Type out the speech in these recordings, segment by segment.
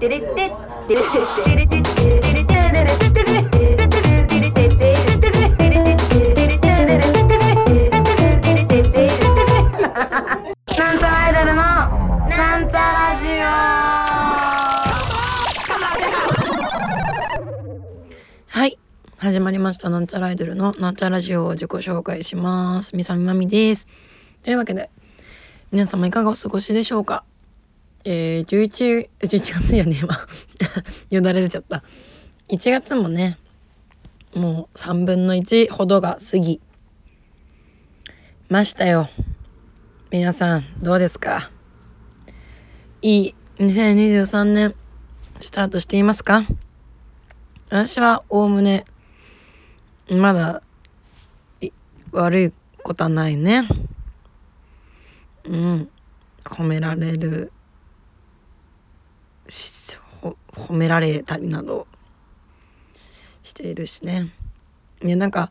テレテテレテレテテレテテレテテテレテテテレテなんちゃらアイドルのなんちゃラジはい。始まりました。なんちゃらアイドルのなんちゃラジオを自己紹介します。みさみまみです。というわけで、皆様いかがお過ごしでしょうか？えー、11、11月やねえわ。よだれ出ちゃった。1月もね、もう3分の1ほどが過ぎましたよ。皆さん、どうですか？いい2023年、スタートしていますか？私はおおむねまだ悪いことはないねうん褒められるしほ褒められたりなどしているしねいやなんか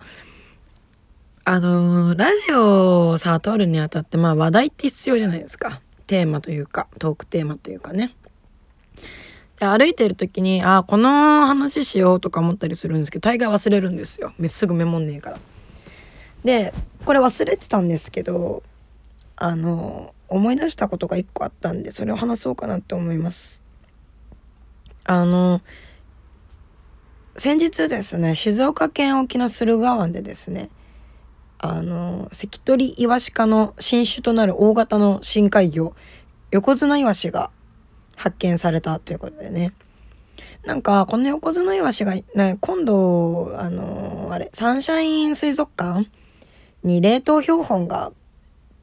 あのーラジオをさ通るにあたってまあ話題って必要じゃないですかテーマというかトークテーマというかねで歩いてる時にあこの話しようとか思ったりするんですけど大概忘れるんですよめすぐメモんねえから。でこれ忘れてたんですけどあの思い出したことが一個あったんでそれを話そうかなって思います。あの先日ですね静岡県沖の駿河湾でですねあの関取イワシ科の新種となる大型の深海魚横綱イワシが発見されたということでね。なんかこの横綱イワシがね今度あのあれサンシャイン水族館に冷凍標本が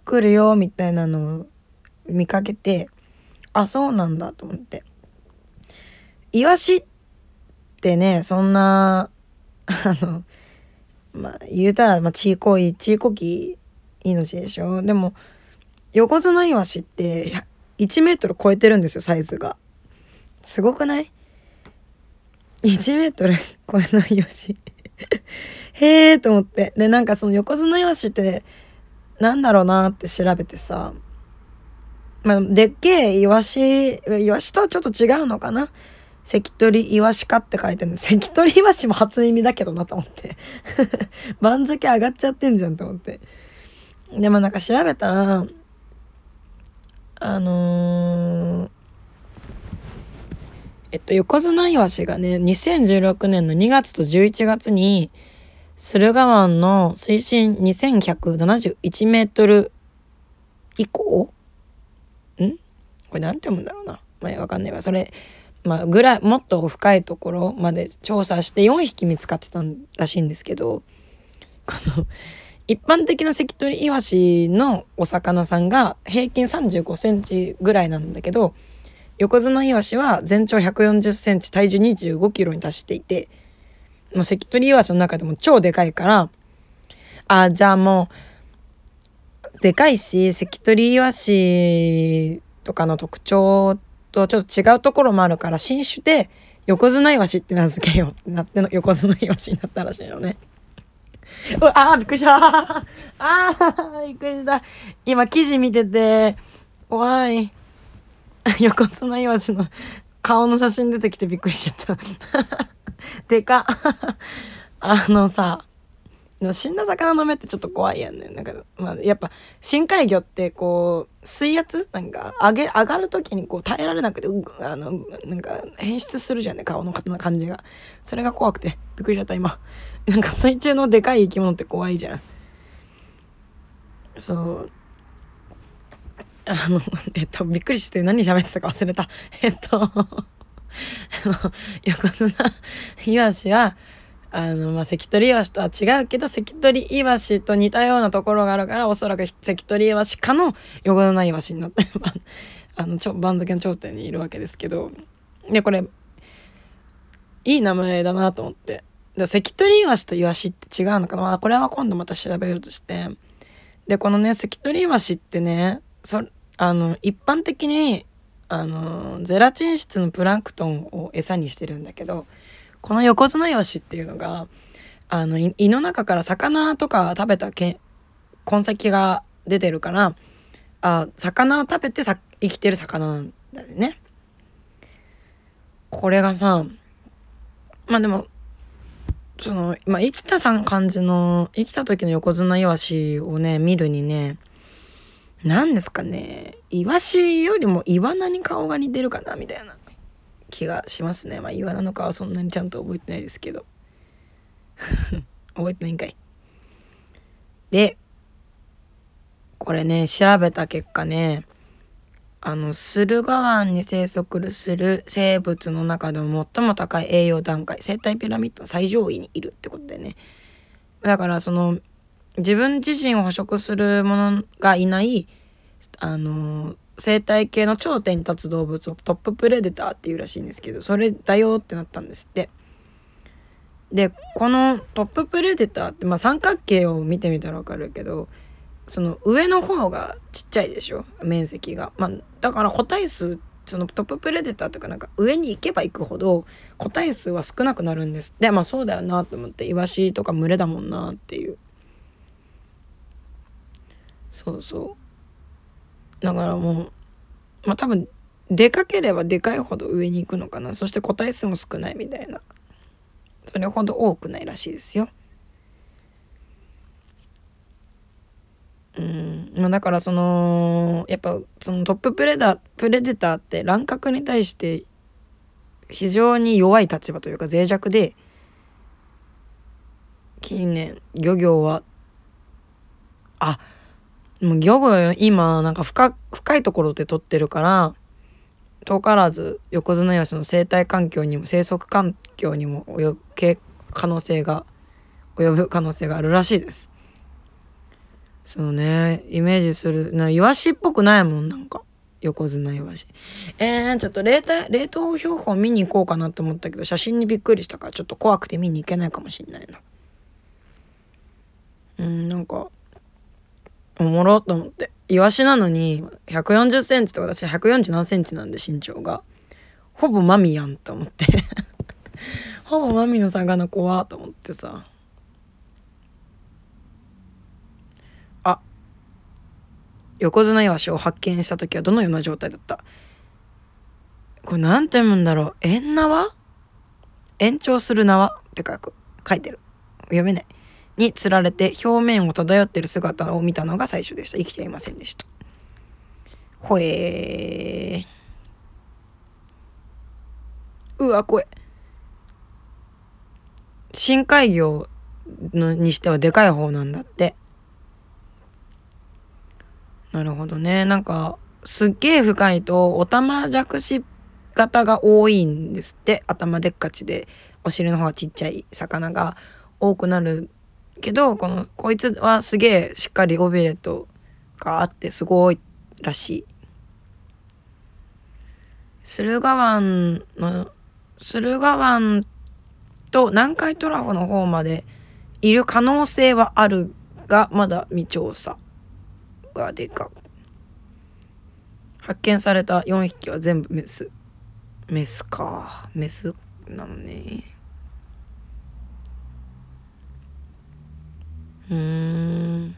来るよみたいなのを見かけてあそうなんだと思って。イワシってねそんなあのまあ言うたらまあちいこいちいこき命でしょ。でも横綱イワシって1メートル超えてるんですよサイズが。すごくない？1メートル超えないイワシ。へえと思って。でなんかその横綱イワシってなんだろうなって調べてさ。まあでっけえイワシイワシとはちょっと違うのかな？関取イワシかって書いてる。の関取イワシも初耳だけどなと思って。番付上がっちゃってんじゃんと思って。でもなんか調べたらあのーえっと横綱イワシがね2016年の2月と11月に駿河湾の水深2171メートル以降？ん？これなんて読むんだろうな。まあわかんないわ。それまあぐらいもっと深いところまで調査して4匹見つかってたらしいんですけどこの一般的な関取イワシのお魚さんが平均35センチぐらいなんだけど横綱イワシは全長140センチ体重25キロに達していてもう関取イワシの中でも超でかいからあじゃあもうでかいし関取イワシとかの特徴ってとちょっと違うところもあるから新種で横綱イワシって名付けようってなっての横綱イワシになったらしいのね。うわあびっくりした。あーびっくりした。今記事見てて怖い。横綱イワシの顔の写真出てきてびっくりしちゃった。でかあのさ死んだ魚の目ってちょっと怖いやんね。なんか、まあ、やっぱ深海魚ってこう水圧？なんか上げ上がる時にこう耐えられなくてうあのなんか変質するじゃんね。顔の感じが。それが怖くて。びっくりしちゃった今。なんか水中のでかい生き物って怖いじゃん。そう。あのえっとびっくりして何喋ってたか忘れた。えっと 横綱イワシはあの、まあ、関取イワシとは違うけど関取イワシと似たようなところがあるからおそらく関取イワシかの横綱イワシになってあのちょ番付の頂点にいるわけですけど。でこれいい名前だなと思って。で関取イワシとイワシって違うのかな、まあ、これは今度また調べるとして。でこのね関取イワシってねそあの一般的にあのゼラチン質のプランクトンを餌にしてるんだけどこの横綱イワシっていうのがあの胃の中から魚とか食べたけ痕跡が出てるからあ魚を食べてさ生きてる魚なんだよね。これがさまあでもそのまあ生きたさん感じの生きた時の横綱イワシをね見るにね何ですかねイワシよりもイワナに顔が似てるかなみたいな気がしますね。まあイワナの顔はそんなにちゃんと覚えてないですけど。覚えてないんかい。でこれね調べた結果ねあの駿河湾に生息する生物の中でも最も高い栄養段階生態ピラミッドの最上位にいるってことでね。だからその自分自身を捕食するものがいないあの生態系の頂点に立つ動物をトッププレデターっていうらしいんですけどそれだよってなったんですって。でこのトッププレデターってまあ三角形を見てみたら分かるけどその上の方がちっちゃいでしょ？面積が。まあ、だから個体数そのトッププレデターとかなんか上に行けば行くほど個体数は少なくなるんですでまあそうだよなと思ってイワシとか群れだもんなっていう。そうそう。だからもうまあ多分でかければでかいほど上に行くのかな。そして個体数も少ないみたいな。それほど多くないらしいですよ。うん。まあ、だからそのやっぱそのトッププレダプレデターって乱獲に対して非常に弱い立場というか脆弱で近年漁業はあもう漁業今なんか深深いところで取ってるから遠からず横綱イワシの生態環境にも生息環境にも及ぶ可能性が及ぶ可能性があるらしいです。そうねイメージするなイワシっぽくないもんなんか。横綱イワシ。えー、ちょっと冷凍冷凍標本見に行こうかなと思ったけど写真にびっくりしたからちょっと怖くて見に行けないかもしんないな。うんなんかおもろと思って。イワシなのに1 4 0センチとか私147何センチなんで身長が。ほぼマミやんと思って。ほぼマミの魚怖と思ってさ。あ。横綱イワシを発見した時はどのような状態だった？これ何て読むんだろう。縁縄？延長する縄？って書く。書いてる。読めない。につられて表面を漂ってる姿を見たのが最初でした。生きていませんでした。ほえうわ怖え深海魚のにしてはでかい方なんだって。なるほどね。なんかすっげえ深いとオタマジャクシ型が多いんですって。頭でっかちで。お尻の方がちっちゃい魚が多くなるけどこのこいつはすげえしっかりオビレットがあってすごいらしい。駿河湾の駿河湾と南海トラフの方までいる可能性はあるがまだ未調査。がでか。発見された4匹は全部メス。メスか。メスなのね。うん。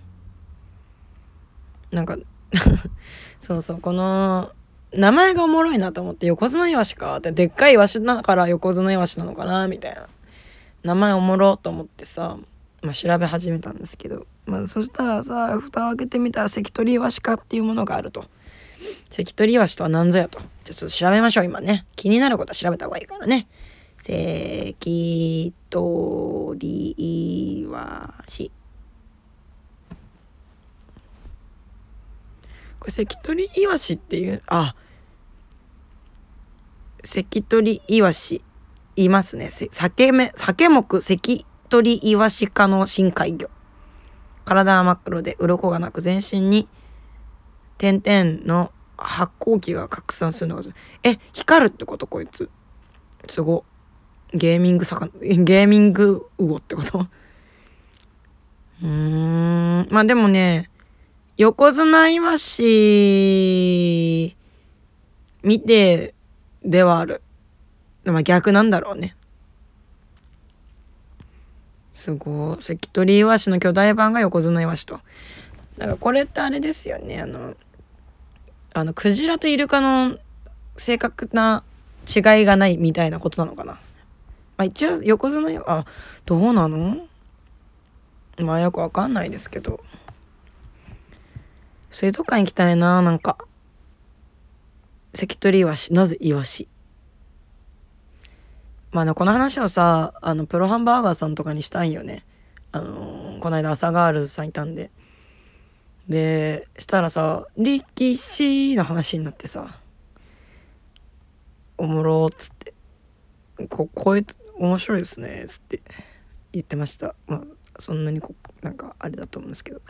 なんか そうそうこの名前がおもろいなと思って横綱イワシかってでっかいイワシだから横綱イワシなのかなみたいな。名前おもろと思ってさ、まあ、調べ始めたんですけどまあ、そしたらさ蓋を開けてみたら関取イワシ科っていうものがあると。関取イワシとは何ぞやと。じゃあちょっと調べましょう今ね。気になることは調べた方がいいからね。関取イワシ。これ関取イワシっていうあ関取イワシいますね。酒目酒目関取イワシ科の深海魚。体は真っ黒で鱗がなく全身に点々の発光器が拡散するのがえ光るってことこいつ。すごゲーミング魚ゲーミング魚ってこと？うーん。まあでもね横綱イワシ見てではある。でも逆なんだろうね。すごい。関取イワシの巨大版が横綱イワシと。だかこれってあれですよね。あのあのクジラとイルカの正確な違いがないみたいなことなのかな。まあ一応横綱、あ、どうなの？まあよくわかんないですけど。水族館行きたいな、なんか。関取イワシ、なぜイワシまあね、この話をさ、あの、プロハンバーガーさんとかにしたいよね。あのーこの間朝ガールズさんいたんで。で、したらさ、力士の話になってさ、おもろっつって、こ、こういう、面白いですね、っつって言ってました。まあ、そんなにこ、なんかあれだと思うんですけど。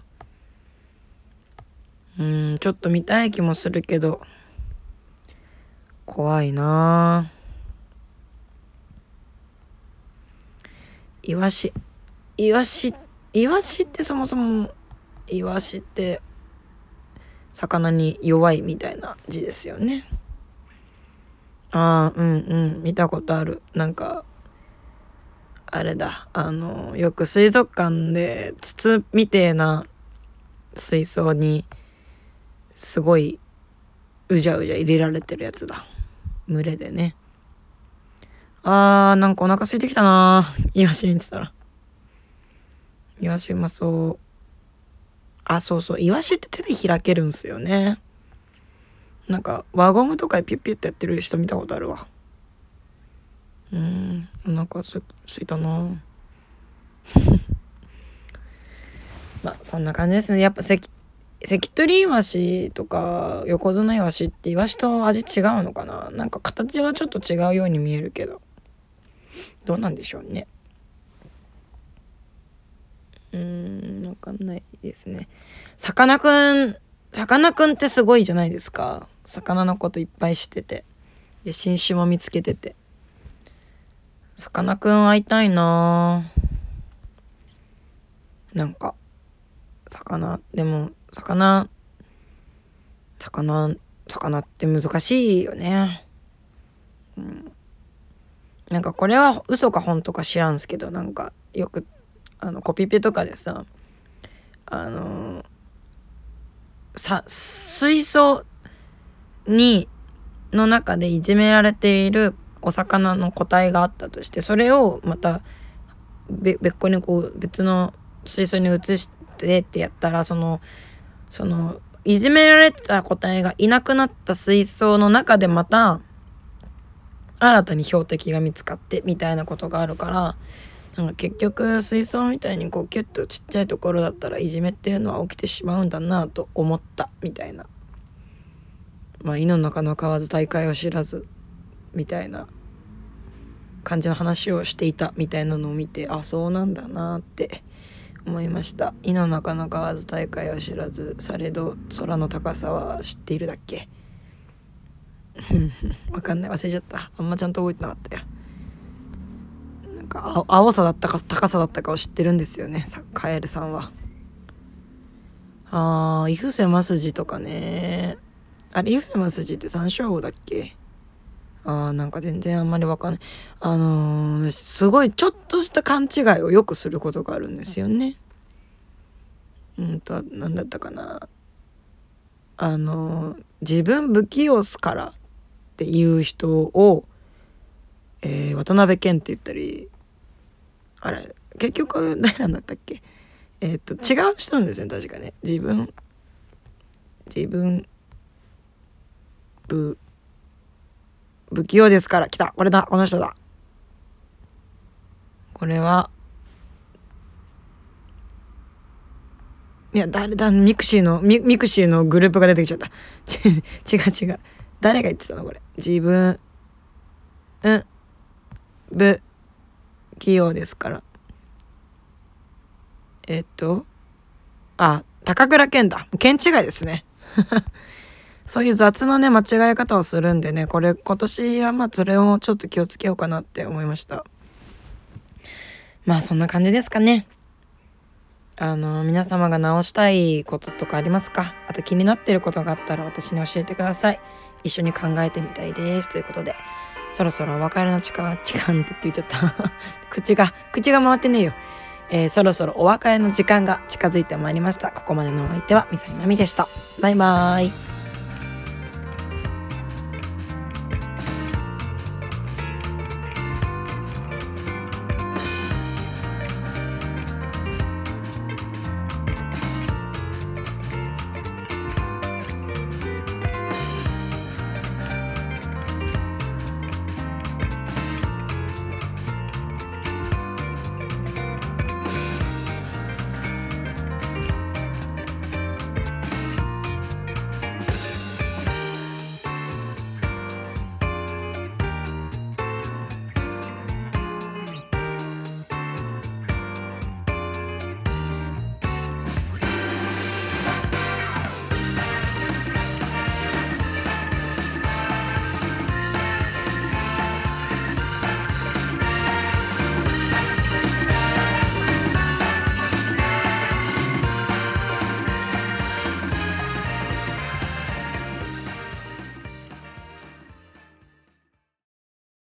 うん、ちょっと見たい気もするけど、怖いな。イワシ。イワシ。イワシってそもそもイワシって魚に弱いみたいな字ですよね。ああうんうん見たことある。なんかあれだ。あのよく水族館で筒みてえな水槽にすごいうじゃうじゃ入れられてるやつだ。群れでね。あーなんかお腹空いてきたな。イワシ見てたら。イワシうまそう。あそうそう。イワシって手で開けるんすよね。なんか輪ゴムとかでピュッピュッてやってる人見たことあるわ。うん。お腹すすいたな。まあそんな感じですね。やっぱ関関取イワシとか横綱イワシってイワシと味違うのかな？なんか形はちょっと違うように見えるけど。どうなんでしょうね。うーんわかんないですね。さかなクンさかなクンってすごいじゃないですか。魚のこといっぱい知ってて。で新種も見つけてて。さかなクン会いたいななんか。魚でも魚魚魚って難しいよね。うん。なんかこれは嘘か本とか知らんすけどなんかよくあのコピペとかでさあのさ水槽にの中でいじめられているお魚の個体があったとしてそれをまた別個にこう別の水槽に移してってやったらそのそのいじめられた個体がいなくなった水槽の中でまた新たに標的が見つかってみたいなことがあるからなんか結局水槽みたいにこうキュッとちっちゃいところだったらいじめっていうのは起きてしまうんだなと思ったみたいな。まあ井の中の蛙大会を知らずみたいな感じの話をしていたみたいなのを見てあそうなんだなって思いました。井の中の蛙大会を知らずされど空の高さは知っているだっけ？わかんない。忘れちゃった。あんまちゃんと覚えてなかったよ。なんか青青さだったか高さだったかを知ってるんですよね。さカエルさんは。あー伊布瀬マスジとかね。あれ伊布瀬マスジって山椒魚だっけ？あーなんか全然あんまりわかんない。あのー、すごいちょっとした勘違いをよくすることがあるんですよね。うんと何だったかな。あのー自分不器用すからっていう人を、えー渡辺謙って言ったりあれ結局誰なんだったっけ？えっと違う人なんですね確かね。自分自分不不器用ですから。来た。これだ。この人だ。これは。いや誰だミクシーのミミクシーのグループが出てきちゃった。違う違う。誰が言ってたのこれ。自分うん。不器用ですから。えっと。あ高倉健だ。健違いですね。そういう雑なね間違え方をするんでねこれ今年はまあそれをちょっと気をつけようかなって思いました。まあそんな感じですかね。あの皆様が直したいこととかありますか？あと気になってることがあったら私に教えてください。一緒に考えてみたいです。ということでそろそろお別れの時間時間って言っちゃった。口が口が回ってねえよ。えーそろそろお別れの時間が近づいてまいりました。ここまでのお相手はみさいまみでした。バイバーイ。